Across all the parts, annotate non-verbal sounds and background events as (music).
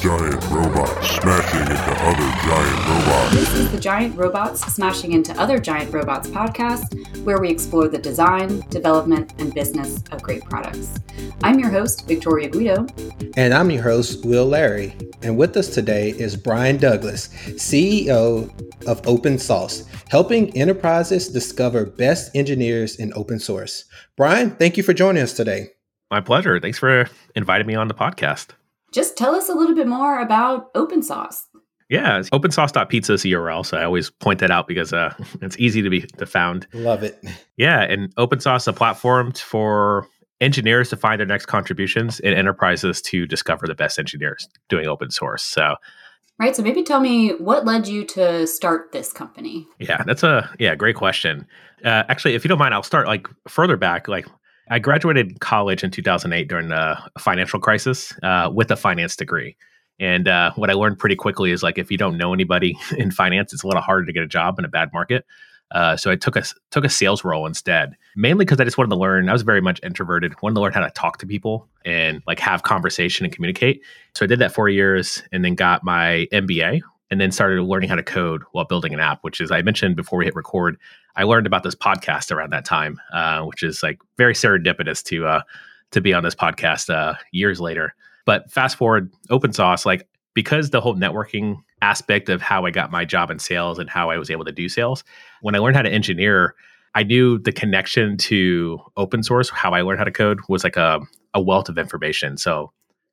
giant robots smashing into other giant robots. This is the Giant Robots Smashing into Other Giant Robots podcast, where we explore the design, development, and business of great products. I'm your host, Victoria Guido. And I'm your host, Will Larry. And with us today is Brian Douglas, CEO of OpenSauced, helping enterprises discover best engineers in open source. Brian, thank you for joining us today. My pleasure. Thanks for inviting me on the podcast. Just tell us a little bit more about OpenSauced. Yeah, opensauced.pizza is the URL, so I always point that out because uh, (laughs) it's easy to be to found. Love it. Yeah, and open source a platform for engineers to find their next contributions and enterprises to discover the best engineers doing open source. So Right. So maybe tell me what led you to start this company. Yeah, that's a yeah, great question. Uh, actually, if you don't mind, I'll start like further back. Like I graduated college in 2008 during the financial crisis uh, with a finance degree. And uh, what I learned pretty quickly is like if you don't know anybody (laughs) in finance, it's a little harder to get a job in a bad market. Uh, so I took a took a sales role instead, mainly because I just wanted to learn. I was very much introverted, wanted to learn how to talk to people and like have conversation and communicate. So I did that four years, and then got my MBA, and then started learning how to code while building an app. Which is I mentioned before we hit record. I learned about this podcast around that time, uh, which is like very serendipitous to uh, to be on this podcast uh, years later. But fast forward, open source, like because the whole networking aspect of how I got my job in sales and how I was able to do sales, when I learned how to engineer, I knew the connection to open source, how I learned how to code was like a, a wealth of information. So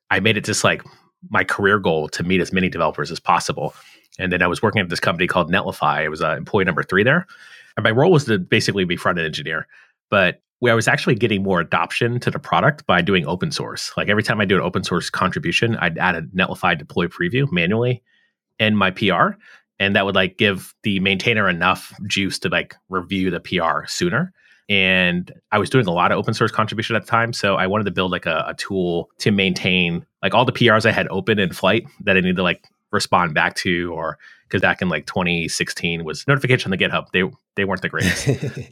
I made it just like my career goal to meet as many developers as possible. And then I was working at this company called Netlify. I was uh, employee number three there. And my role was to basically be front end engineer. But where I was actually getting more adoption to the product by doing open source. Like every time I do an open source contribution, I'd add a Netlify deploy preview manually in my PR. And that would like give the maintainer enough juice to like review the PR sooner. And I was doing a lot of open source contribution at the time. So I wanted to build like a, a tool to maintain like all the PRs I had open in flight that I needed to like respond back to or because back in like 2016 was notification on the GitHub. They they weren't the greatest.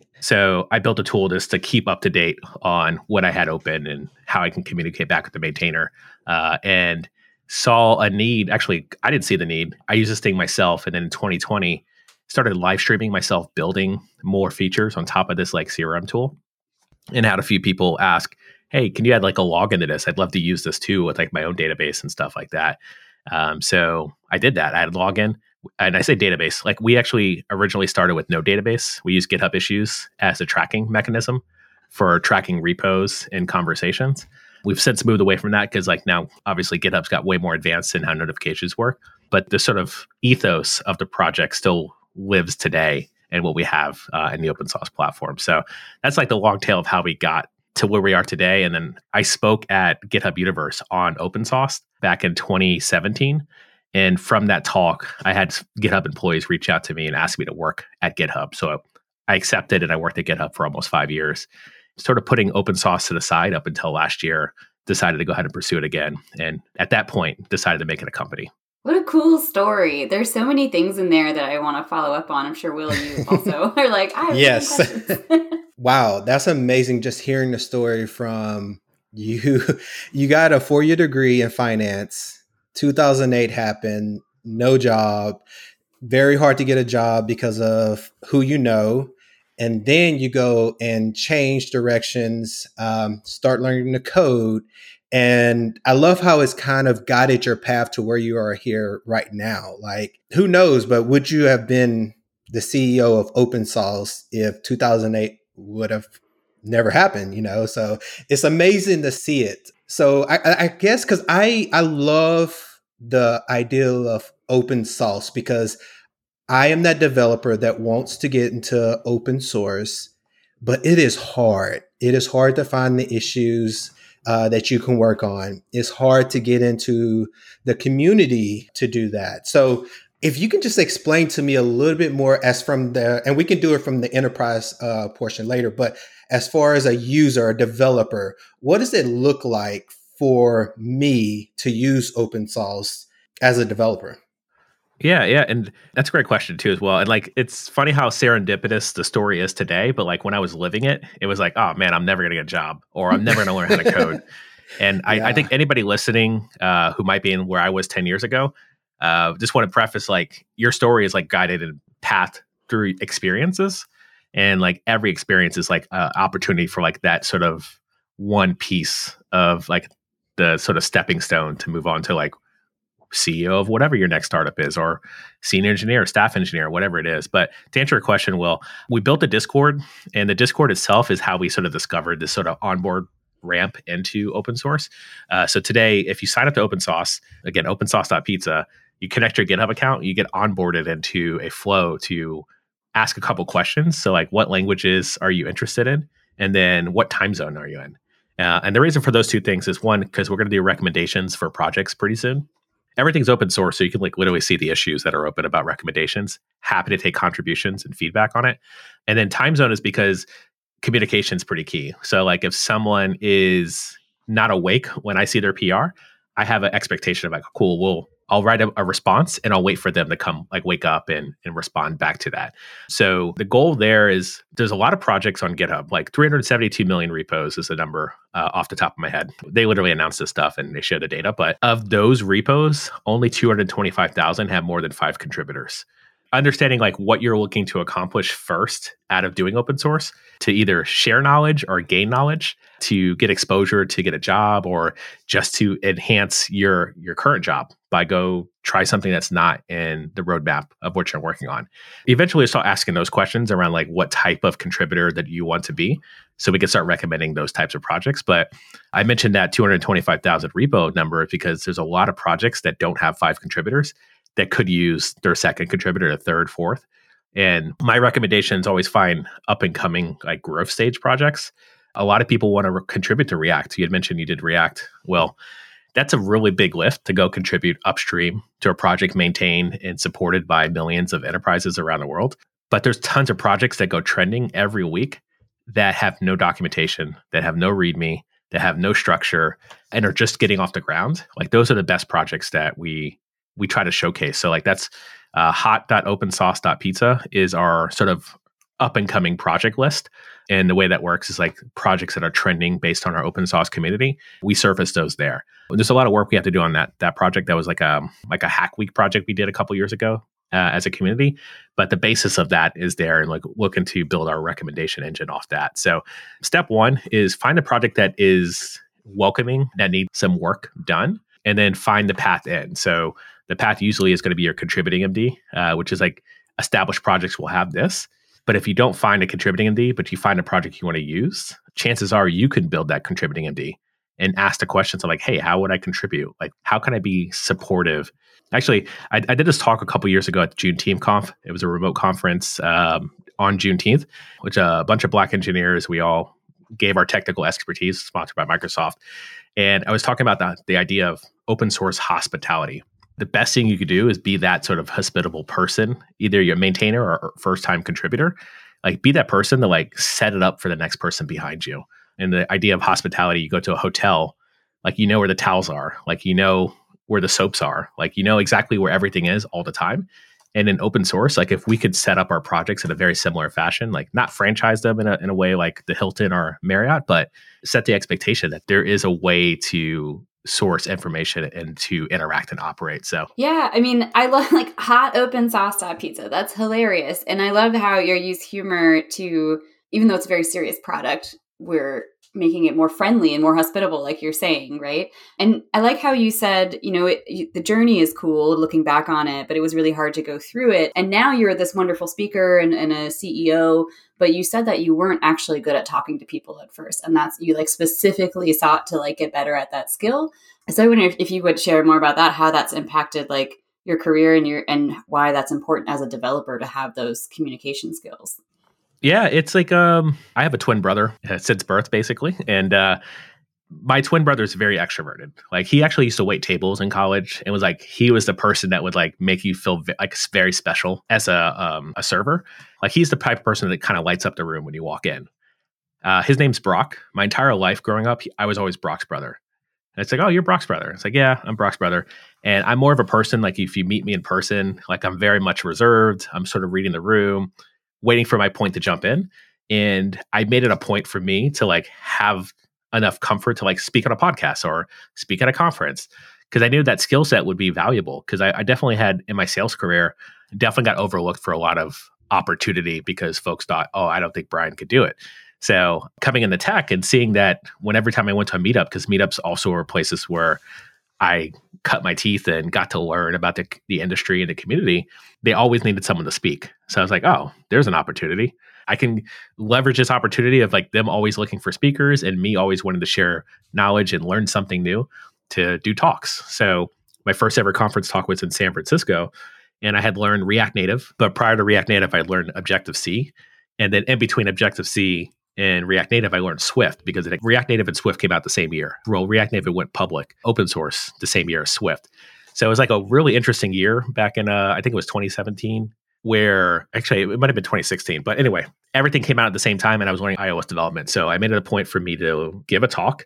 (laughs) so I built a tool just to keep up to date on what I had open and how I can communicate back with the maintainer. Uh, and saw a need. Actually, I didn't see the need. I used this thing myself, and then in 2020 started live streaming myself building more features on top of this like CRM tool, and had a few people ask, "Hey, can you add like a login to this? I'd love to use this too with like my own database and stuff like that." Um, so I did that. I had login and I say database, like we actually originally started with no database. We use GitHub issues as a tracking mechanism for tracking repos and conversations. We've since moved away from that because, like, now obviously GitHub's got way more advanced in how notifications work. But the sort of ethos of the project still lives today and what we have uh, in the open source platform. So that's like the long tail of how we got to where we are today. And then I spoke at GitHub Universe on open source back in 2017 and from that talk, I had GitHub employees reach out to me and ask me to work at GitHub. So I accepted and I worked at GitHub for almost five years, sort of putting open source to the side up until last year, decided to go ahead and pursue it again. And at that point, decided to make it a company. What a cool story. There's so many things in there that I want to follow up on. I'm sure Will, you (laughs) also (laughs) are like, I have yes. (laughs) wow, that's amazing just hearing the story from you. You got a four year degree in finance 2008 happened, no job, very hard to get a job because of who you know. And then you go and change directions, um, start learning the code. And I love how it's kind of guided your path to where you are here right now. Like, who knows, but would you have been the CEO of OpenSauced if 2008 would have never happened, you know? So it's amazing to see it. So I, I guess because I I love the idea of open source because I am that developer that wants to get into open source, but it is hard. It is hard to find the issues uh, that you can work on. It's hard to get into the community to do that. So if you can just explain to me a little bit more as from the and we can do it from the enterprise uh, portion later but as far as a user a developer what does it look like for me to use open source as a developer yeah, yeah, and that's a great question too, as well. And like, it's funny how serendipitous the story is today, but like when I was living it, it was like, oh man, I'm never gonna get a job, or I'm never gonna learn how to code. (laughs) And I, Yeah. I think anybody listening uh, who might be in where I was 10 years ago, uh, just want to preface like your story is like guided and path through experiences. And like every experience is like an opportunity for like that sort of one piece of like the sort of stepping stone to move on to like CEO of whatever your next startup is, or senior engineer, staff engineer, whatever it is. But to answer your question, Will, we built a Discord, and the Discord itself is how we sort of discovered this sort of onboard ramp into open source. Uh, so today, if you sign up to OpenSauced, again, opensauced.pizza, you connect your GitHub account, you get onboarded into a flow to ask a couple questions. So, like, what languages are you interested in? And then what time zone are you in? Uh, and the reason for those two things is one, because we're going to do recommendations for projects pretty soon everything's open source so you can like literally see the issues that are open about recommendations. Happy to take contributions and feedback on it. And then time zone is because communication is pretty key. So like if someone is not awake when i see their pr i have an expectation of like cool we'll i'll write a, a response and i'll wait for them to come like wake up and and respond back to that. So the goal there is there's a lot of projects on github like 372 million repos is the number uh, off the top of my head. They literally announced this stuff and they show the data but of those repos only 225000 have more than five contributors understanding like what you're looking to accomplish first out of doing open source to either share knowledge or gain knowledge to get exposure to get a job or just to enhance your your current job by go try something that's not in the roadmap of what you're working on. Eventually start asking those questions around like what type of contributor that you want to be so we can start recommending those types of projects. But i mentioned that 225000 repo number because there's a lot of projects that don't have five contributors that could use their second contributor, a third, fourth. And my recommendation is always find up and coming like growth stage projects. A lot of people want to re- contribute to React. You had mentioned you did React. Well, that's a really big lift to go contribute upstream to a project maintained and supported by millions of enterprises around the world. But there's tons of projects that go trending every week that have no documentation, that have no README, that have no structure, and are just getting off the ground. Like those are the best projects that we we try to showcase. So like that's uh, hot.opensauced.pizza is our sort of up and coming project list. And the way that works is like projects that are trending based on our open source community. We surface those there. There's a lot of work we have to do on that that project. That was like a like a hack week project we did a couple years ago uh, as a community. But the basis of that is there, and like looking to build our recommendation engine off that. So step one is find a project that is welcoming that needs some work done, and then find the path in. So the path usually is going to be your contributing MD, uh, which is like established projects will have this. But if you don't find a contributing MD, but you find a project you want to use, chances are you can build that contributing MD and ask the questions of like, hey, how would I contribute? Like, how can I be supportive? Actually, I, I did this talk a couple years ago at the Juneteenth Conf. It was a remote conference um, on Juneteenth, which uh, a bunch of Black engineers, we all gave our technical expertise, sponsored by Microsoft. And I was talking about the, the idea of open source hospitality the best thing you could do is be that sort of hospitable person, either your maintainer or first time contributor. Like be that person to like set it up for the next person behind you. And the idea of hospitality, you go to a hotel, like you know where the towels are, like you know where the soaps are, like you know exactly where everything is all the time. And in open source, like if we could set up our projects in a very similar fashion, like not franchise them in a, in a way like the Hilton or Marriott, but set the expectation that there is a way to source information and to interact and operate. So Yeah, I mean, I (laughs) love like hot open sauce pizza. That's hilarious. And I love how you use humor to, even though it's a very serious product, we're making it more friendly and more hospitable, like you're saying, right? And I like how you said, you know, it, you, the journey is cool looking back on it, but it was really hard to go through it. And now you're this wonderful speaker and, and a CEO, but you said that you weren't actually good at talking to people at first. And that's, you like specifically sought to like get better at that skill. So I wonder if, if you would share more about that, how that's impacted like your career and your and why that's important as a developer to have those communication skills. Yeah, it's like um I have a twin brother uh, since birth basically and uh my twin brother is very extroverted. Like he actually used to wait tables in college and was like he was the person that would like make you feel like very special as a um a server. Like he's the type of person that kind of lights up the room when you walk in. Uh, his name's Brock. My entire life growing up, he, I was always Brock's brother. And it's like, oh, you're Brock's brother. It's like, yeah, I'm Brock's brother. And I'm more of a person, like if you meet me in person, like I'm very much reserved. I'm sort of reading the room, waiting for my point to jump in. And I made it a point for me to like have enough comfort to like speak on a podcast or speak at a conference because I knew that skill set would be valuable. Because I, I, definitely had in my sales career, definitely got overlooked for a lot of opportunity because folks thought, oh, I don't think Brian could do it. So coming in the tech and seeing that when every time I went to a meetup, because meetups also were places where I cut my teeth and got to learn about the, the industry and the community, they always needed someone to speak. So I was like, oh, there's an opportunity. I can leverage this opportunity of like them always looking for speakers and me always wanting to share knowledge and learn something new to do talks. So my first ever conference talk was in San Francisco and I had learned React Native, but prior to React Native, I learned Objective C. And then in between Objective C and React Native, I learned Swift because React Native and Swift came out the same year. Well, React Native went public, open source, the same year as Swift. So it was like a really interesting year back in, uh, I think it was 2017, where actually it might have been 2016. But anyway, everything came out at the same time and I was learning iOS development. So I made it a point for me to give a talk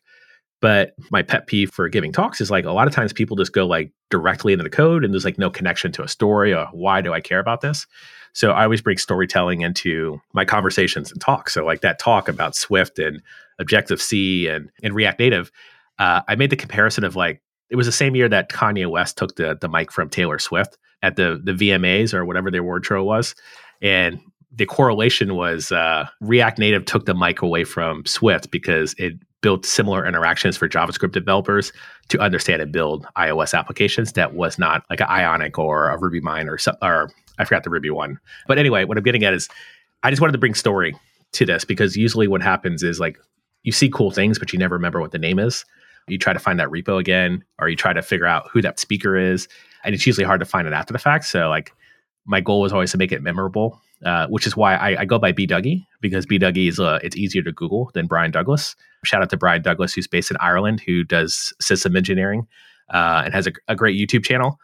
but my pet peeve for giving talks is like a lot of times people just go like directly into the code and there's like no connection to a story or why do I care about this? So I always bring storytelling into my conversations and talks. So like that talk about Swift and Objective C and, and React Native, uh, I made the comparison of like it was the same year that Kanye West took the the mic from Taylor Swift at the the VMAs or whatever their award show was, and the correlation was uh, React Native took the mic away from Swift because it built similar interactions for JavaScript developers to understand and build iOS applications that was not like an Ionic or a RubyMine or some, or I forgot the Ruby one. But anyway, what I'm getting at is I just wanted to bring story to this because usually what happens is like you see cool things, but you never remember what the name is. You try to find that repo again, or you try to figure out who that speaker is, and it's usually hard to find it after the fact. So like my goal was always to make it memorable, uh, which is why I, I, go by B Dougie because B Dougie is uh, it's easier to Google than Brian Douglas. Shout out to Brian Douglas, who's based in Ireland, who does system engineering uh, and has a, a, great YouTube channel.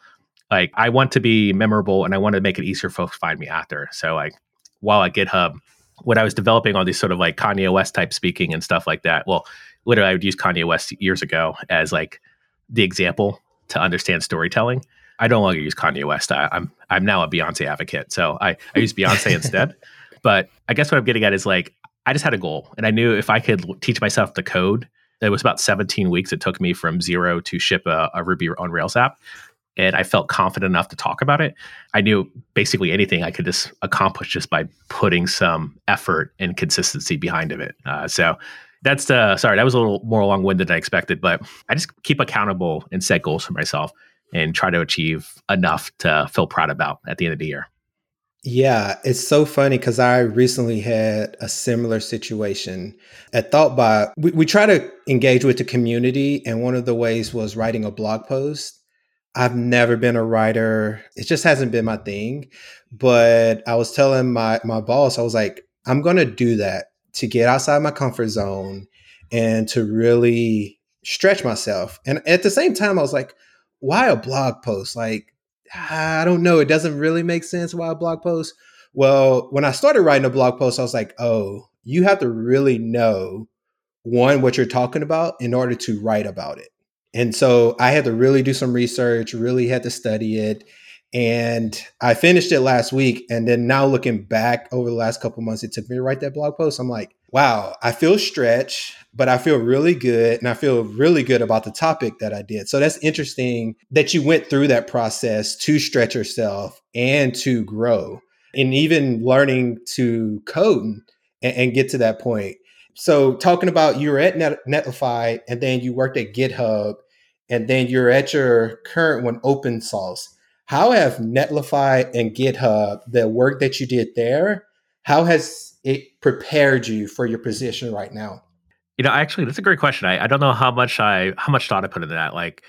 Like I want to be memorable and I want to make it easier for folks to find me after. So like while at GitHub, when I was developing all these sort of like Kanye West type speaking and stuff like that, well, literally I would use Kanye West years ago as like the example to understand storytelling. I no longer use Kanye West. I, am I'm, I'm now a Beyonce advocate, so I I use Beyonce (laughs) instead. But I guess what I'm getting at is like I just had a goal, and I knew if I could teach myself the code, it was about 17 weeks it took me from zero to ship a, a Ruby on Rails app. And I felt confident enough to talk about it. I knew basically anything I could just accomplish just by putting some effort and consistency behind of it. Uh, so that's the sorry that was a little more long-winded than I expected, but I just keep accountable and set goals for myself and try to achieve enough to feel proud about at the end of the year. Yeah, it's so funny because I recently had a similar situation at ThoughtBot. We, we try to engage with the community, and one of the ways was writing a blog post. I've never been a writer. It just hasn't been my thing. But I was telling my my boss, I was like, I'm gonna do that to get outside my comfort zone and to really stretch myself. And at the same time, I was like, why a blog post? Like, I don't know. It doesn't really make sense why a blog post. Well, when I started writing a blog post, I was like, oh, you have to really know one, what you're talking about in order to write about it. And so I had to really do some research, really had to study it. And I finished it last week. And then now looking back over the last couple months, it took me to write that blog post. I'm like, wow, I feel stretched, but I feel really good. And I feel really good about the topic that I did. So that's interesting that you went through that process to stretch yourself and to grow and even learning to code and, and get to that point. So talking about you were at Net- Netlify and then you worked at GitHub and then you're at your current one, OpenSauced how have Netlify and GitHub, the work that you did there, how has it prepared you for your position right now? You know, actually, that's a great question. I, I don't know how much I how much thought I put into that. Like,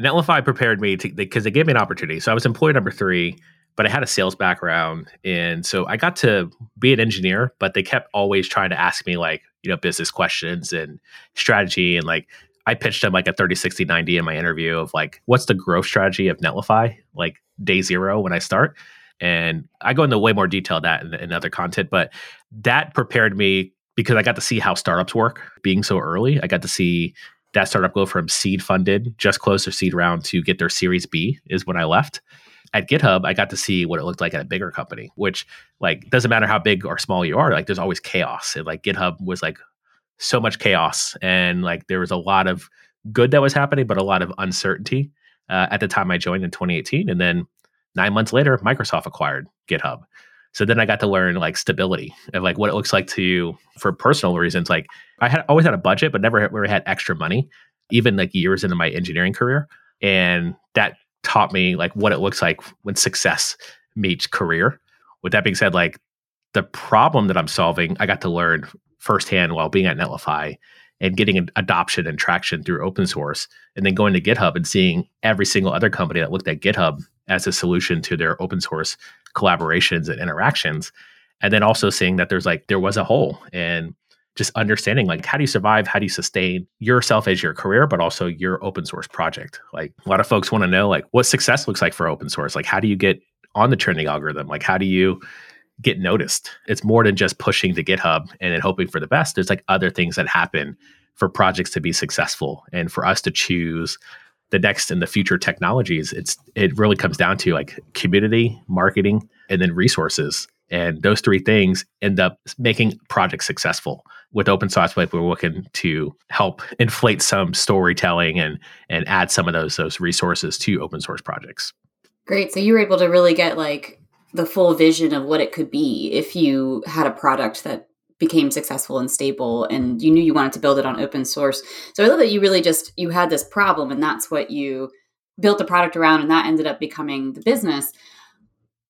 Netlify prepared me to because they, they gave me an opportunity. So I was employee number three, but I had a sales background, and so I got to be an engineer. But they kept always trying to ask me like you know business questions and strategy and like I pitched him like a 30, 60, 90 in my interview of like, what's the growth strategy of Netlify, like day zero when I start? And I go into way more detail that in, in other content, but that prepared me because I got to see how startups work being so early. I got to see that startup go from seed funded, just close to seed round to get their series B is when I left. At GitHub, I got to see what it looked like at a bigger company, which like doesn't matter how big or small you are, like there's always chaos. And like GitHub was like so much chaos and like there was a lot of good that was happening, but a lot of uncertainty uh, at the time I joined in 2018. And then nine months later, Microsoft acquired GitHub. So then I got to learn like stability of like what it looks like to for personal reasons. Like I had always had a budget, but never really had extra money, even like years into my engineering career. And that taught me like what it looks like when success meets career. With that being said, like the problem that I'm solving, I got to learn firsthand while being at Netlify and getting adoption and traction through open source and then going to GitHub and seeing every single other company that looked at GitHub as a solution to their open source collaborations and interactions. And then also seeing that there's like there was a hole and just understanding like how do you survive? How do you sustain yourself as your career but also your open source project? Like a lot of folks want to know like what success looks like for open source. Like how do you get on the trending algorithm? Like how do you get noticed. It's more than just pushing to github and then hoping for the best. There's like other things that happen for projects to be successful and for us to choose the next and the future technologies. It's it really comes down to like community marketing and then resources. And those three things end up making projects successful. With open source like we're looking to help inflate some storytelling and and add some of those those resources to open source projects. Great. So you were able to really get like the full vision of what it could be if you had a product that became successful and stable and you knew you wanted to build it on open source. So i love that you really just you had this problem and that's what you built the product around and that ended up becoming the business.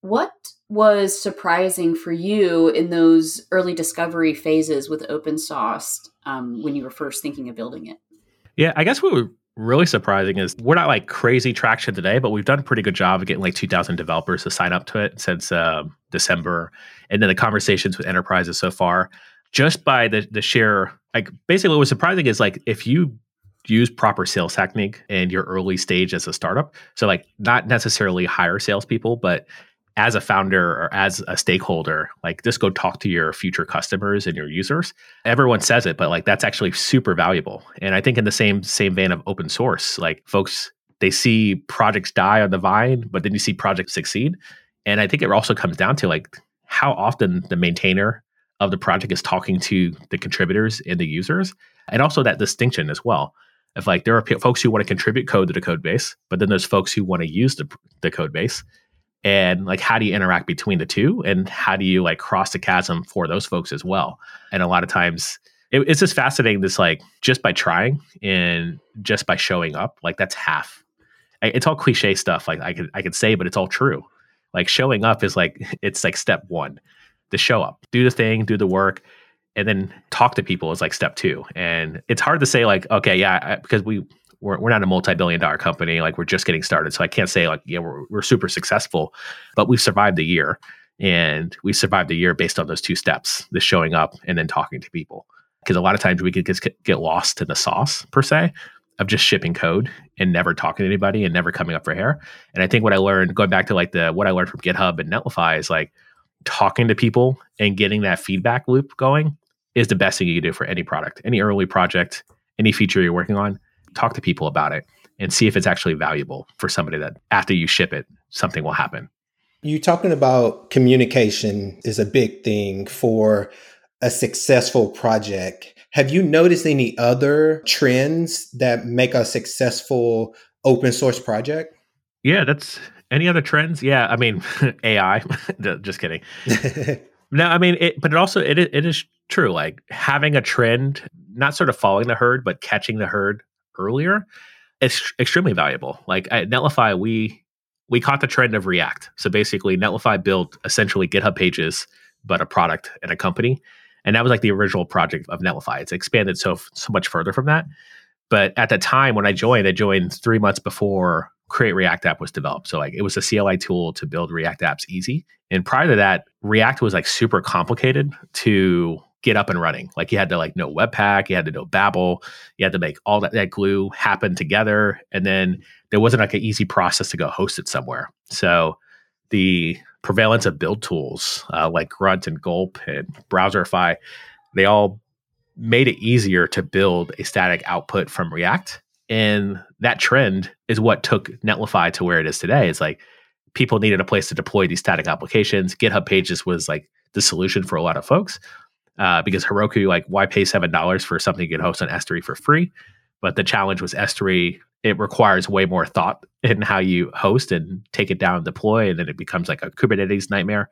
What was surprising for you in those early discovery phases with open source um, when you were first thinking of building it? Yeah i guess what really surprising is we're not like crazy traction today but we've done a pretty good job of getting like 2000 developers to sign up to it since uh, december. And then the conversations with enterprises so far just by the the share like basically what was surprising is like if you use proper sales technique in your early stage as a startup so like not necessarily hire salespeople but as a founder or as a stakeholder like just go talk to your future customers and your users. Everyone says it but like that's actually super valuable. And i think in the same same vein of open source like folks they see projects die on the vine but then you see projects succeed. And i think it also comes down to like how often the maintainer of the project is talking to the contributors and the users, and also that distinction as well. If like there are p- folks who want to contribute code to the code base, but then there's folks who want to use the, the code base, and like how do you interact between the two, and how do you like cross the chasm for those folks as well? And a lot of times, it, it's just fascinating. This like just by trying and just by showing up, like that's half. It's all cliche stuff. Like I could I could say, but it's all true. Like showing up is like (laughs) it's like step one. To show up, do the thing, do the work, and then talk to people is like step two. And it's hard to say like, okay, yeah, I, because we we're, we're not a multi-billion dollar company like we're just getting started so i can't say like yeah we're, we're super successful but we've survived the year and we survived the year based on those two steps the showing up and then talking to people because a lot of times we could just get lost in the sauce per se of just shipping code and never talking to anybody and never coming up for air. And I think what I learned going back to like the what I learned from GitHub and Netlify is like talking to people and getting that feedback loop going is the best thing you can do for any product, any early project, any feature you're working on. Talk to people about it and see if it's actually valuable for somebody that after you ship it, something will happen. You're talking about communication is a big thing for a successful project. Have you noticed any other trends that make a successful open source project? Yeah, that's any other trends? Yeah, I mean (laughs) AI. (laughs) Just kidding. (laughs) no, I mean, it, but it also it it is true. Like having a trend, not sort of following the herd, but catching the herd earlier, is extremely valuable. Like at Netlify, we we caught the trend of React. So basically, Netlify built essentially GitHub pages, but a product and a company and that was like the original project of Netlify. It's expanded so so much further from that. But at the time when I joined, I joined three months before Create React App was developed. So like it was a CLI tool to build React apps easy. And prior to that, React was like super complicated to get up and running. Like you had to like know Webpack, you had to know Babel, you had to make all that, that glue happen together. And then there wasn't like an easy process to go host it somewhere. So the prevalence of build tools uh, like Grunt and Gulp and Browserify, they all made it easier to build a static output from React. And that trend is what took Netlify to where it is today. It's like people needed a place to deploy these static applications. GitHub Pages was like the solution for a lot of folks. Uh, because Heroku, like, why pay seven dollars for something you can host on S3 for free? But the challenge was S3. It requires way more thought in how you host and take it down and deploy, and then it becomes like a Kubernetes nightmare.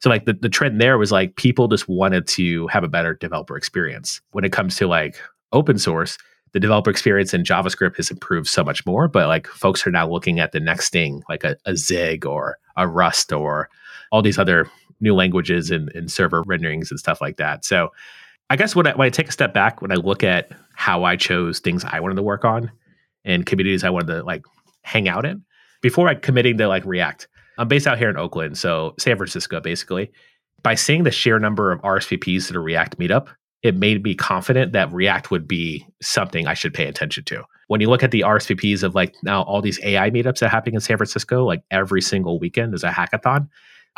So like the, the trend there was like people just wanted to have a better developer experience. When it comes to like open source, the developer experience in JavaScript has improved so much more, but like folks are now looking at the next thing, like a, a Zig or a Rust or all these other new languages and, and server renderings and stuff like that. So I guess when I, when I take a step back, when I look at how I chose things I wanted to work on and communities I wanted to like hang out in, before I committing to like React, I'm based out here in Oakland, so San Francisco, basically. By seeing the sheer number of RSVPs to a React meetup, it made me confident that React would be something I should pay attention to. When you look at the RSVPs of like now all these AI meetups that are happening in San Francisco, like every single weekend is a hackathon.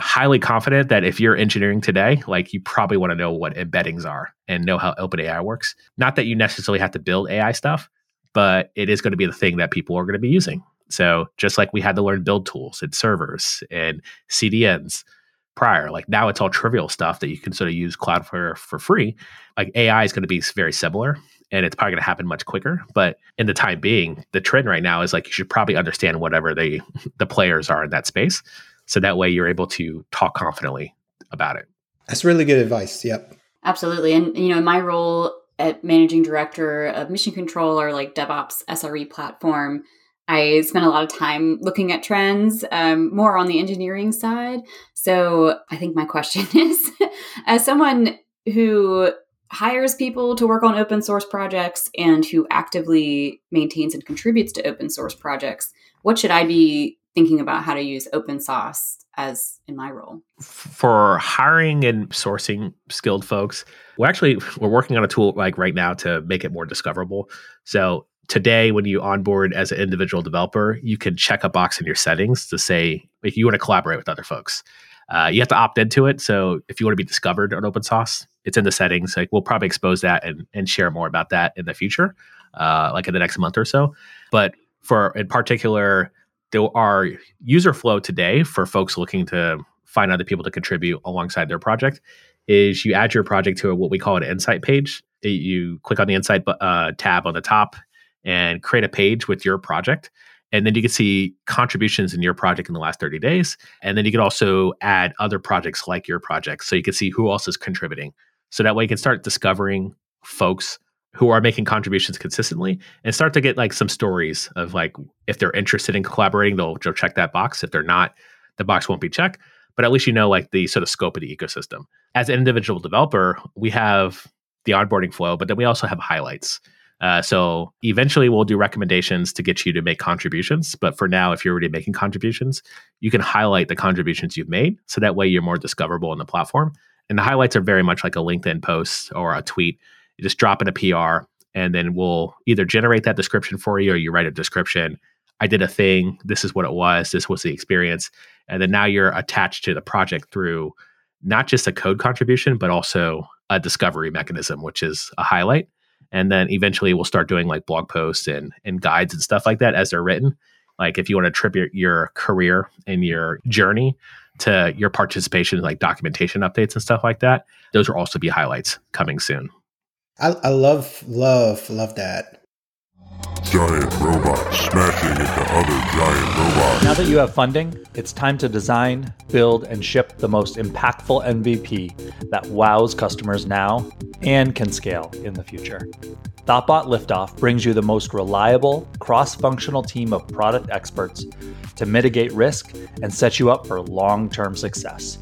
Highly confident that if you're engineering today, like you probably want to know what embeddings are and know how OpenAI works. Not that you necessarily have to build AI stuff, but it is going to be the thing that people are going to be using. So just like we had to learn build tools and servers and CDNs prior, like now it's all trivial stuff that you can sort of use Cloudflare for free. Like AI is going to be very similar and it's probably going to happen much quicker. But in the time being, the trend right now is like you should probably understand whatever the (laughs) the players are in that space. So that way you're able to talk confidently about it. That's really good advice. Yep. Absolutely. And you know, in my role at managing director of mission control or like DevOps SRE platform, I spend a lot of time looking at trends, um, more on the engineering side. So I think my question (laughs) is as someone who hires people to work on open source projects and who actively maintains and contributes to open source projects, what should I be thinking about how to use open source as in my role? For hiring and sourcing skilled folks, we're actually we're working on a tool like right now to make it more discoverable. So today when you onboard as an individual developer you can check a box in your settings to say if you want to collaborate with other folks uh, you have to opt into it so if you want to be discovered on open source it's in the settings like we'll probably expose that and, and share more about that in the future uh, like in the next month or so but for in particular there are user flow today for folks looking to find other people to contribute alongside their project is you add your project to what we call an insight page you click on the insight uh, tab on the top and create a page with your project. And then you can see contributions in your project in the last 30 days. And then you can also add other projects like your project. So you can see who else is contributing. So that way you can start discovering folks who are making contributions consistently and start to get like some stories of like if they're interested in collaborating, they'll, they'll check that box. If they're not, the box won't be checked. But at least you know like the sort of scope of the ecosystem. As an individual developer, we have the onboarding flow, but then we also have highlights. Uh, so eventually we'll do recommendations to get you to make contributions. But for now, if you're already making contributions, you can highlight the contributions you've made. So that way you're more discoverable in the platform. And the highlights are very much like a LinkedIn post or a tweet. You just drop in a PR and then we'll either generate that description for you or you write a description. I did a thing. This is what it was. This was the experience. And then now you're attached to the project through not just a code contribution, but also a discovery mechanism, which is a highlight and then eventually we'll start doing like blog posts and and guides and stuff like that as they're written like if you want to trip your, your career and your journey to your participation like documentation updates and stuff like that those will also be highlights coming soon i, I love love love that Giant robot smashing into other giant robots. Now that you have funding, it's time to design, build, and ship the most impactful MVP that wows customers now and can scale in the future. Thoughtbot Liftoff brings you the most reliable, cross functional team of product experts to mitigate risk and set you up for long term success.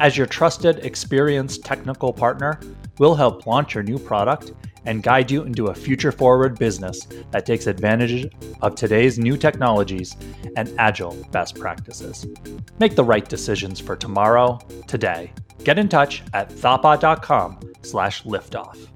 As your trusted, experienced technical partner, we'll help launch your new product and guide you into a future forward business that takes advantage of today's new technologies and agile best practices. Make the right decisions for tomorrow, today. Get in touch at thoughtbot.com slash liftoff.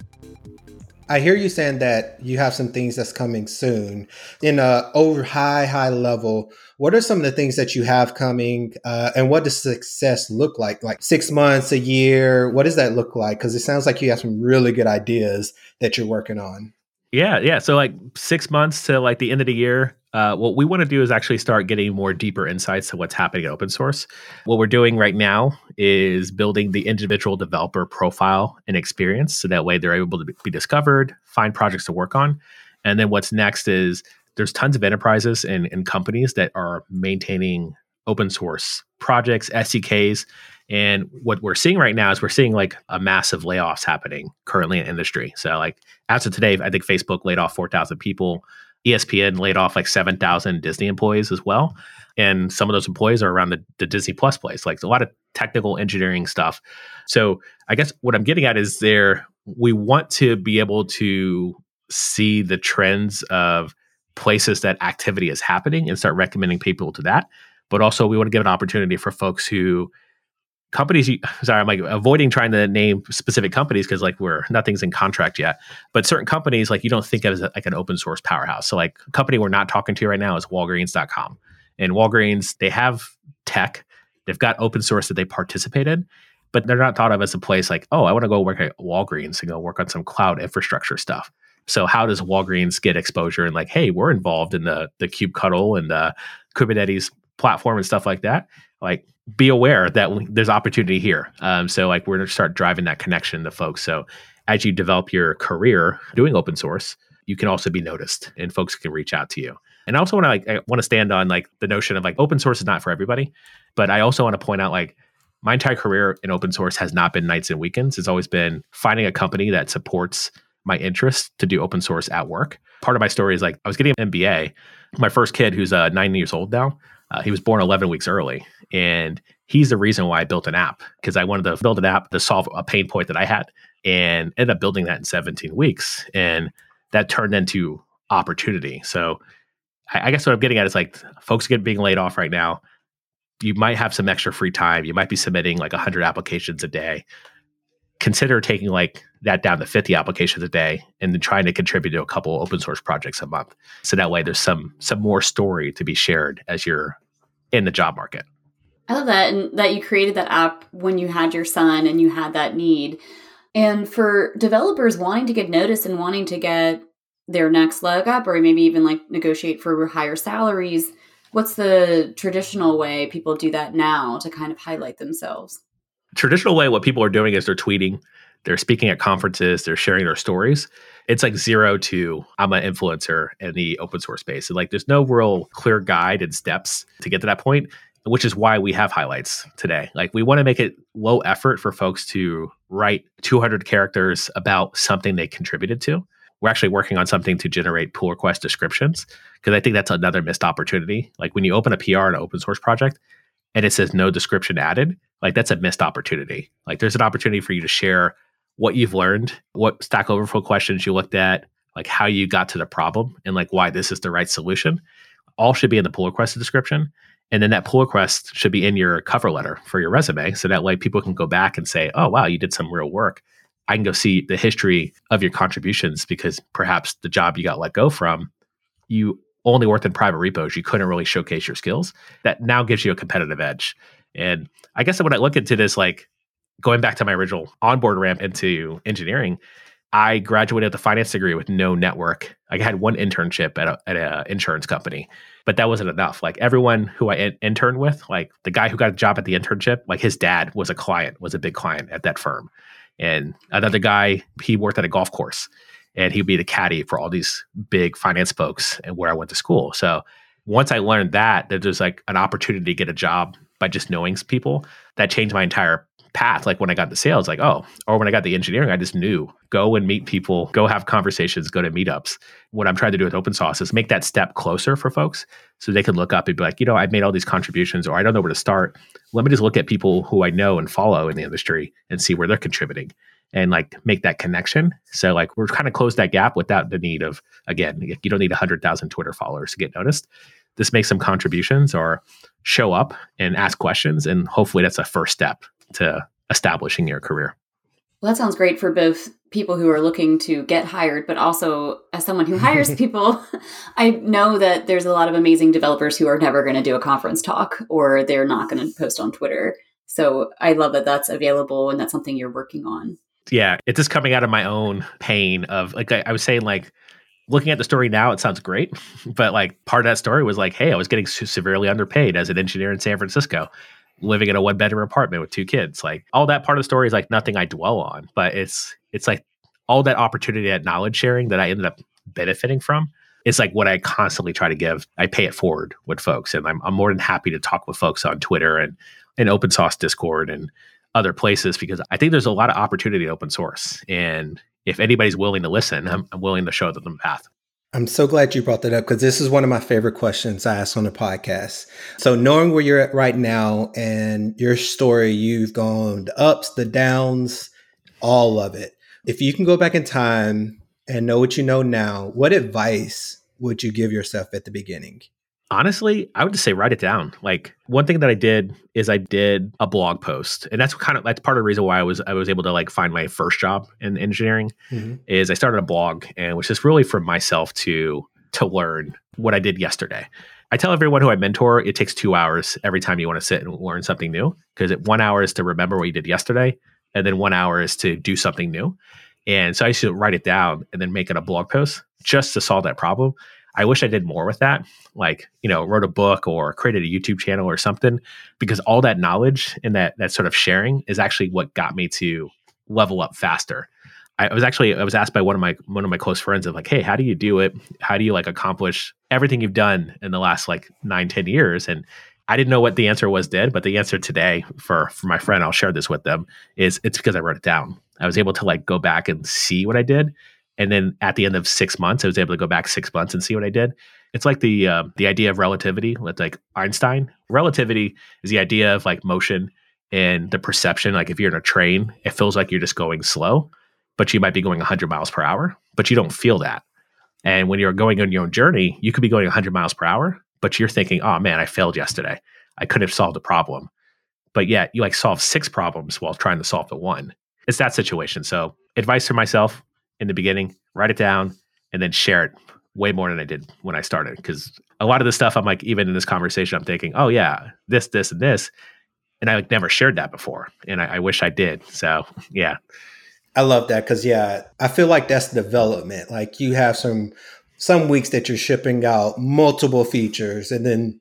I hear you saying that you have some things that's coming soon. In a over high, high level, what are some of the things that you have coming uh, and what does success look like? Like six months, a year? What does that look like? Because it sounds like you have some really good ideas that you're working on. Yeah, yeah. So like six months to like the end of the year, uh, what we want to do is actually start getting more deeper insights to what's happening in open source. What we're doing right now is building the individual developer profile and experience, so that way they're able to be discovered, find projects to work on, and then what's next is there's tons of enterprises and, and companies that are maintaining open source projects, SDKs. And what we're seeing right now is we're seeing like a massive layoffs happening currently in industry. So like as of today, I think Facebook laid off 4,000 people. ESPN laid off like 7,000 Disney employees as well. And some of those employees are around the, the Disney Plus place, like a lot of technical engineering stuff. So I guess what I'm getting at is there, we want to be able to see the trends of places that activity is happening and start recommending people to that. But also, we want to give an opportunity for folks who companies (sighs) sorry i'm like avoiding trying to name specific companies because like we're nothing's in contract yet. But certain companies like you don't think of as like an open source powerhouse. So like a company we're not talking to right now is walgreens.com and walgreens they have tech. They've got open source that they participate in but they're not thought of as a place like oh i want to go work at walgreens and go work on some cloud infrastructure stuff. So how does walgreens get exposure and like hey we're involved in the the kubectl and the kubernetes platform and stuff like that like be aware that there's opportunity here. Um, so like we're going to start driving that connection to folks. So as you develop your career doing open source, you can also be noticed and folks can reach out to you. And I also want to like I want to stand on like the notion of like open source is not for everybody, but I also want to point out like my entire career in open source has not been nights and weekends. It's always been finding a company that supports my interest to do open source at work. Part of my story is like I was getting an MBA. My first kid, who's uh, nine years old now, uh, he was born 11 weeks early. And he's the reason why I built an app because I wanted to build an app to solve a pain point that I had and ended up building that in 17 weeks. And that turned into opportunity. So I, I guess what I'm getting at is like folks get being laid off right now. You might have some extra free time. You might be submitting like 100 applications a day. Consider taking like that down to 50 applications a day and then trying to contribute to a couple open source projects a month. So that way there's some some more story to be shared as you're in the job market. I love that and that you created that app when you had your son and you had that need. And for developers wanting to get noticed and wanting to get their next leg up or maybe even like negotiate for higher salaries, what's the traditional way people do that now to kind of highlight themselves? Traditional way what people are doing is they're tweeting, they're speaking at conferences, they're sharing their stories. It's like zero to I'm an influencer in the open source space. And like there's no real clear guide and steps to get to that point which is why we have highlights today. Like we want to make it low effort for folks to write 200 characters about something they contributed to. We're actually working on something to generate pull request descriptions because I think that's another missed opportunity. Like when you open a PR in an open source project and it says no description added, like that's a missed opportunity. Like there's an opportunity for you to share what you've learned, what Stack Overflow questions you looked at, like how you got to the problem and like why this is the right solution. All should be in the pull request description. And then that pull request should be in your cover letter for your resume. So that way people can go back and say, oh, wow, you did some real work. I can go see the history of your contributions because perhaps the job you got let go from, you only worked in private repos. You couldn't really showcase your skills. That now gives you a competitive edge. And I guess when I look into this, like going back to my original onboard ramp into engineering, I graduated with a finance degree with no network. I had one internship at a, at an insurance company, but that wasn't enough. Like everyone who I in- interned with, like the guy who got a job at the internship, like his dad was a client, was a big client at that firm. And another guy, he worked at a golf course and he'd be the caddy for all these big finance folks and where I went to school. So once I learned that, that there's like an opportunity to get a job by just knowing people, that changed my entire path. Like when I got the sales, like, oh, or when I got the engineering, I just knew go and meet people, go have conversations, go to meetups. What I'm trying to do with open source is make that step closer for folks so they can look up and be like, you know, I've made all these contributions or I don't know where to start. Let me just look at people who I know and follow in the industry and see where they're contributing and like make that connection. So like we're kind of close that gap without the need of again, you don't need 100,000 Twitter followers to get noticed. This makes some contributions or show up and ask questions and hopefully that's a first step to establishing your career. Well, that sounds great for both people who are looking to get hired, but also as someone who hires (laughs) people, (laughs) I know that there's a lot of amazing developers who are never going to do a conference talk or they're not going to post on Twitter. So I love that that's available and that's something you're working on. Yeah, it's just coming out of my own pain of like I, I was saying, like looking at the story now, it sounds great. (laughs) But like part of that story was like, hey, I was getting severely underpaid as an engineer in San Francisco, living in a one bedroom apartment with two kids. Like all that part of the story is like nothing I dwell on, but it's it's like all that opportunity, at knowledge sharing that I ended up benefiting from. It's like what I constantly try to give. I pay it forward with folks, and I'm, I'm more than happy to talk with folks on Twitter and in open source Discord and other places because I think there's a lot of opportunity in open source. And if anybody's willing to listen, I'm, I'm willing to show them the path. I'm so glad you brought that up because this is one of my favorite questions I ask on the podcast. So, knowing where you're at right now and your story, you've gone the ups, the downs, all of it. If you can go back in time and know what you know now, what advice would you give yourself at the beginning? Honestly, I would just say write it down. Like one thing that I did is I did a blog post, and that's kind of that's part of the reason why I was I was able to like find my first job in engineering. Mm-hmm. Is I started a blog, and which is really for myself to to learn what I did yesterday. I tell everyone who I mentor it takes two hours every time you want to sit and learn something new because one hour is to remember what you did yesterday, and then one hour is to do something new. And so I used to write it down and then make it a blog post just to solve that problem. I wish I did more with that, like you know, wrote a book or created a YouTube channel or something, because all that knowledge and that that sort of sharing is actually what got me to level up faster. I was actually I was asked by one of my one of my close friends of like, hey, how do you do it? How do you like accomplish everything you've done in the last like nine ten years? And I didn't know what the answer was did, but the answer today for for my friend, I'll share this with them, is it's because I wrote it down. I was able to like go back and see what I did and then at the end of six months, I was able to go back six months and see what I did. It's like the uh, the idea of relativity with like Einstein. Relativity is the idea of like motion and the perception. Like if you're in a train, it feels like you're just going slow, but you might be going 100 miles per hour, but you don't feel that. And when you're going on your own journey, you could be going 100 miles per hour, but you're thinking, "Oh man, I failed yesterday. I couldn't have solved a problem." But yet, you like solve six problems while trying to solve the one. It's that situation. So, advice for myself: in the beginning, write it down, and then share it way more than I did when I started. Because a lot of the stuff I'm like, even in this conversation, I'm thinking, oh yeah, this, this, and this. And I like never shared that before. And I, I wish I did. So yeah. I love that because yeah, I feel like that's development. Like you have some some weeks that you're shipping out multiple features and then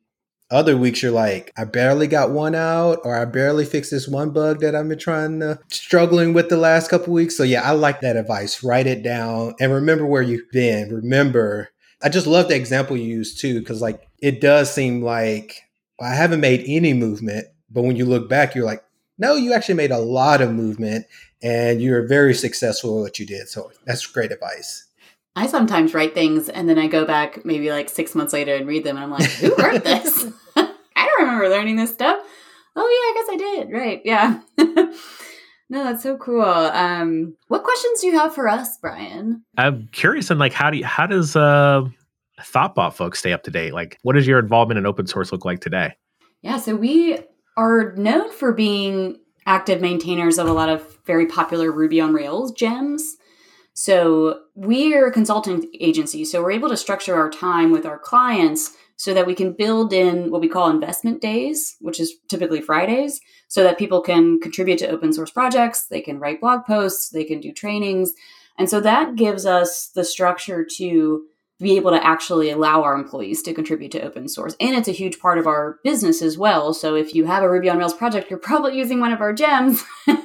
other weeks you're like, I barely got one out, or I barely fixed this one bug that I've been trying to struggling with the last couple weeks. So yeah, I like that advice. Write it down and remember where you've been. Remember, I just love the example you used too, because like it does seem like I haven't made any movement, but when you look back, you're like, no, you actually made a lot of movement and you're very successful at what you did. So that's great advice. I sometimes write things and then I go back maybe like six months later and read them and I'm like, who wrote this? (laughs) I don't remember learning this stuff. Oh yeah, I guess I did. Right. Yeah. (laughs) no, that's so cool. Um, what questions do you have for us, Brian? I'm curious and like how do you, how does uh Thoughtbot folks stay up to date? Like what does your involvement in open source look like today? Yeah, so we are known for being active maintainers of a lot of very popular Ruby on Rails gems. So we're a consulting agency, so we're able to structure our time with our clients so that we can build in what we call investment days, which is typically Fridays, so that people can contribute to open source projects, they can write blog posts, they can do trainings. And so that gives us the structure to be able to actually allow our employees to contribute to open source. And it's a huge part of our business as well. So if you have a Ruby on Rails project, you're probably using one of our gems.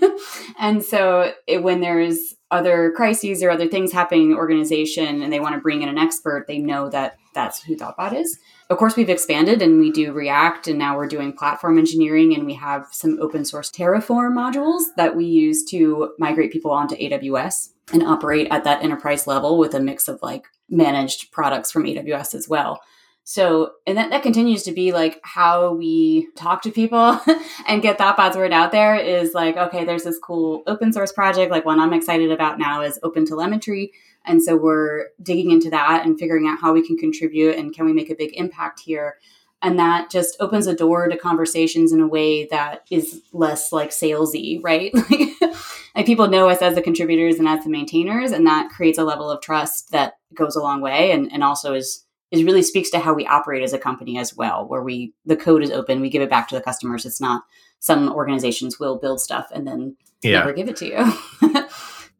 (laughs) and so it, when there's other crises or other things happening in the organization and they want to bring in an expert, they know that that's who Thoughtbot is. Of course, we've expanded and we do React and now we're doing platform engineering and we have some open source Terraform modules that we use to migrate people onto AWS and operate at that enterprise level with a mix of like managed products from AWS as well. So, and that, that continues to be like how we talk to people (laughs) and get Thoughtbot's word out there is like, okay, there's this cool open source project. Like one I'm excited about now is Open Telemetry. And so we're digging into that and figuring out how we can contribute and can we make a big impact here. And that just opens a door to conversations in a way that is less like salesy, right? (laughs) like people know us as the contributors and as the maintainers, and that creates a level of trust that goes a long way and, and also is is really speaks to how we operate as a company as well, where we the code is open, we give it back to the customers. It's not some organizations will build stuff and then yeah. never give it to you. (laughs)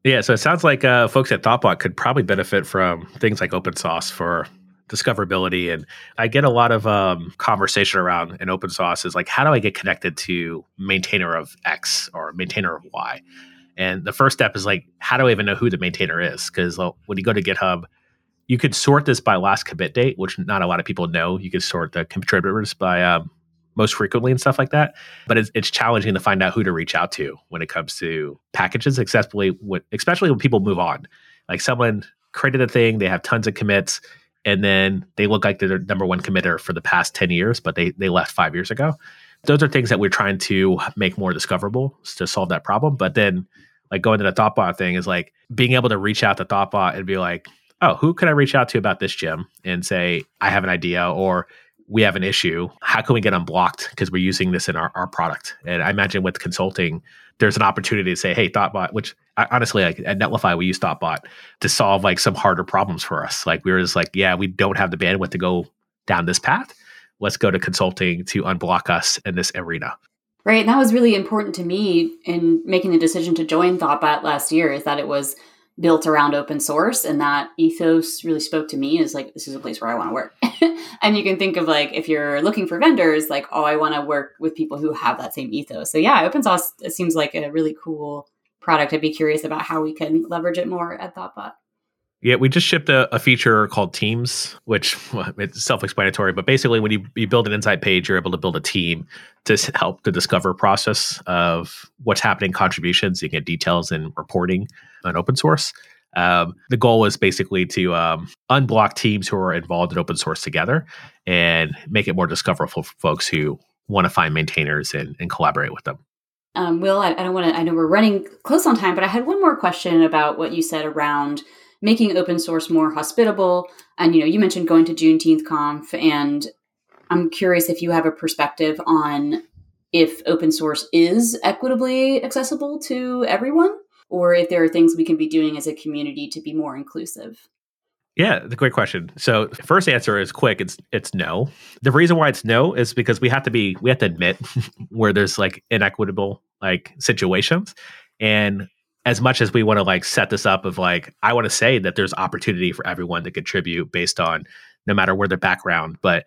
Yeah, so it sounds like uh, folks at Thoughtbot could probably benefit from things like open source for discoverability. And I get a lot of um, conversation around in open source is like, how do I get connected to maintainer of X or maintainer of Y? And the first step is like, how do I even know who the maintainer is? Because well, when you go to GitHub, you could sort this by last commit date, which not a lot of people know. You could sort the contributors by um, most frequently and stuff like that. But it's, it's challenging to find out who to reach out to when it comes to packages, especially when, especially when people move on. Like someone created a thing, they have tons of commits, and then they look like they're the number one committer for the past 10 years, but they, they left five years ago. Those are things that we're trying to make more discoverable to solve that problem. But then, like going to the Thoughtbot thing is like being able to reach out to Thoughtbot and be like, oh, who can I reach out to about this gem and say, I have an idea or we have an issue. How can we get unblocked because we're using this in our, our product? And I imagine with consulting, there's an opportunity to say, hey, Thoughtbot, which I, honestly, like at Netlify, we use Thoughtbot to solve like some harder problems for us. Like we were just like, yeah, we don't have the bandwidth to go down this path. Let's go to consulting to unblock us in this arena. Right. And that was really important to me in making the decision to join Thoughtbot last year is that it was built around open source and that ethos really spoke to me is like this is a place where i want to work. (laughs) And you can think of like if you're looking for vendors like oh i want to work with people who have that same ethos. So yeah OpenSauced seems like a really cool product. I'd be curious about how we can leverage it more at thoughtbot yeah, we just shipped a, a feature called Teams, which well, it's self-explanatory. But basically, when you, you build an insight page, you're able to build a team to help the discover process of what's happening, contributions. You get details and reporting on open source. Um, the goal is basically to um, unblock teams who are involved in open source together and make it more discoverable for folks who want to find maintainers and, and collaborate with them. Um, Will, I, I don't want to. I know we're running close on time, but I had one more question about what you said around making open source more hospitable. And you know, you mentioned going to Juneteenth Conf, and I'm curious if you have a perspective on if open source is equitably accessible to everyone, or if there are things we can be doing as a community to be more inclusive. Yeah, the great question. So first answer is quick. It's it's no. The reason why it's no is because we have to be we have to admit (laughs) where there's like inequitable like situations, and as much as we want to like set this up of like i want to say that there's opportunity for everyone to contribute based on no matter where their background but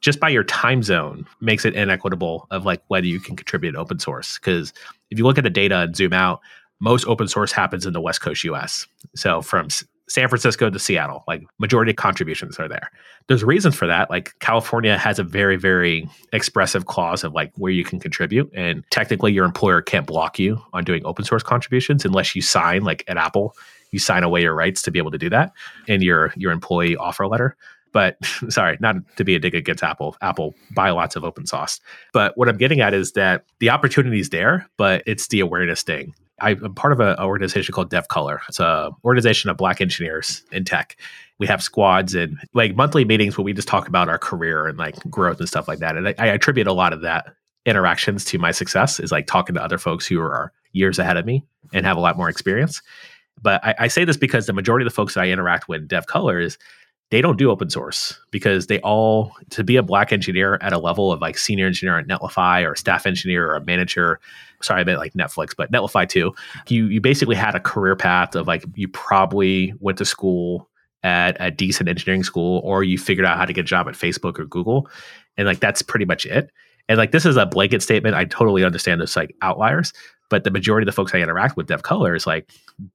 just by your time zone makes it inequitable of like whether you can contribute open source because if you look at the data and zoom out most open source happens in the west coast us so from San Francisco to Seattle. Like majority contributions are there. There's reasons for that. Like California has a very, very expressive clause of like where you can contribute. And technically your employer can't block you on doing open source contributions unless you sign like at Apple, you sign away your rights to be able to do that in your your employee offer letter. But (laughs) sorry, not to be a dig against Apple. Apple buy lots of open source. But what I'm getting at is that the opportunity is there, but it's the awareness thing. I'm part of an organization called DevColor. It's a organization of Black engineers in tech. We have squads and like monthly meetings where we just talk about our career and like growth and stuff like that. And I, I attribute a lot of that interactions to my success is like talking to other folks who are years ahead of me and have a lot more experience. But I, I say this because the majority of the folks that I interact with in DevColor is they don't do open source because they all to be a black engineer at a level of like senior engineer at Netlify or staff engineer or a manager. Sorry, I meant like Netflix, but Netlify too. You you basically had a career path of like you probably went to school at a decent engineering school or you figured out how to get a job at Facebook or Google. And like that's pretty much it. And like this is a blanket statement. I totally understand there's like outliers, but the majority of the folks I interact with DevColor is like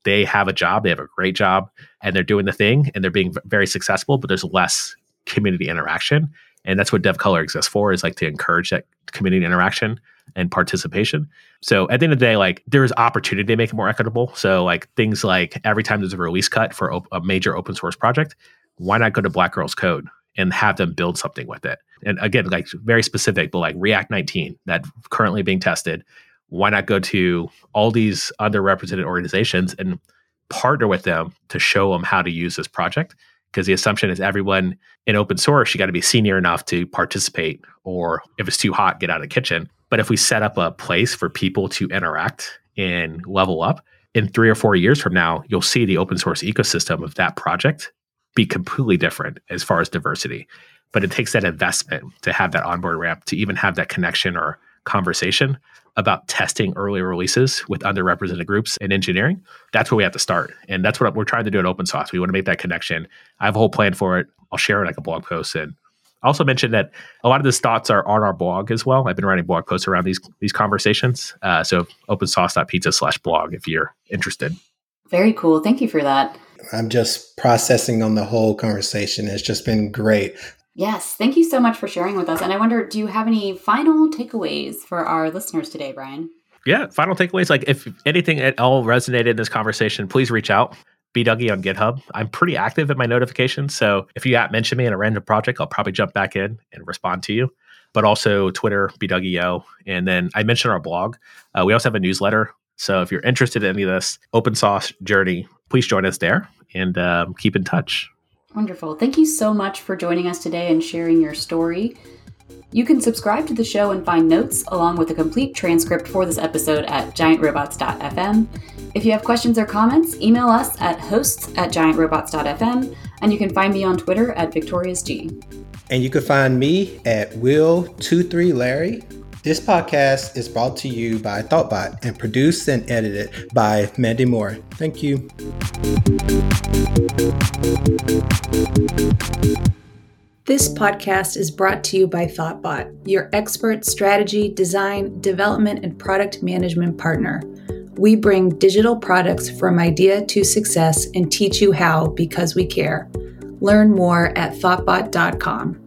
they have a job, they have a great job, and they're doing the thing and they're being very successful, but there's less community interaction. And that's what DevColor exists for, is like to encourage that community interaction and participation. So at the end of the day, like there is opportunity to make it more equitable. So like things like every time there's a release cut for op- a major open source project, why not go to Black Girls Code and have them build something with it? And again, like very specific, but like React 19 that currently being tested, why not go to all these underrepresented organizations and partner with them to show them how to use this project? Because the assumption is everyone in open source, you got to be senior enough to participate, or if it's too hot, get out of the kitchen. But if we set up a place for people to interact and level up, in three or four years from now, you'll see the open source ecosystem of that project be completely different as far as diversity. But it takes that investment to have that onboard ramp, to even have that connection or conversation about testing early releases with underrepresented groups in engineering, that's where we have to start. And that's what we're trying to do at OpenSauced. We want to make that connection. I have a whole plan for it. I'll share it like a blog post. And I also mentioned that a lot of these thoughts are on our blog as well. I've been writing blog posts around these these conversations. Uh, so opensauced.pizza slash blog if you're interested. Very cool. Thank you for that. I'm just processing on the whole conversation. It's just been great. Yes, thank you so much for sharing with us. And I wonder, do you have any final takeaways for our listeners today, Brian? Yeah, final takeaways. Like if anything at all resonated in this conversation, please reach out. B Dougie on GitHub. I'm pretty active in my notifications. So if you at mention me in a random project, I'll probably jump back in and respond to you. But also Twitter, B Dougie And then I mentioned our blog. Uh, we also have a newsletter. So if you're interested in any of this open source journey, please join us there and um, keep in touch. Wonderful. Thank you so much for joining us today and sharing your story. You can subscribe to the show and find notes along with a complete transcript for this episode at giantrobots.fm. If you have questions or comments, email us at hosts at giantrobots.fm, and you can find me on Twitter at victoriousg. And you can find me at will23larry. This podcast is brought to you by Thoughtbot and produced and edited by Mandy Moore. Thank you. This podcast is brought to you by Thoughtbot, your expert strategy, design, development, and product management partner. We bring digital products from idea to success and teach you how because we care. Learn more at thoughtbot.com.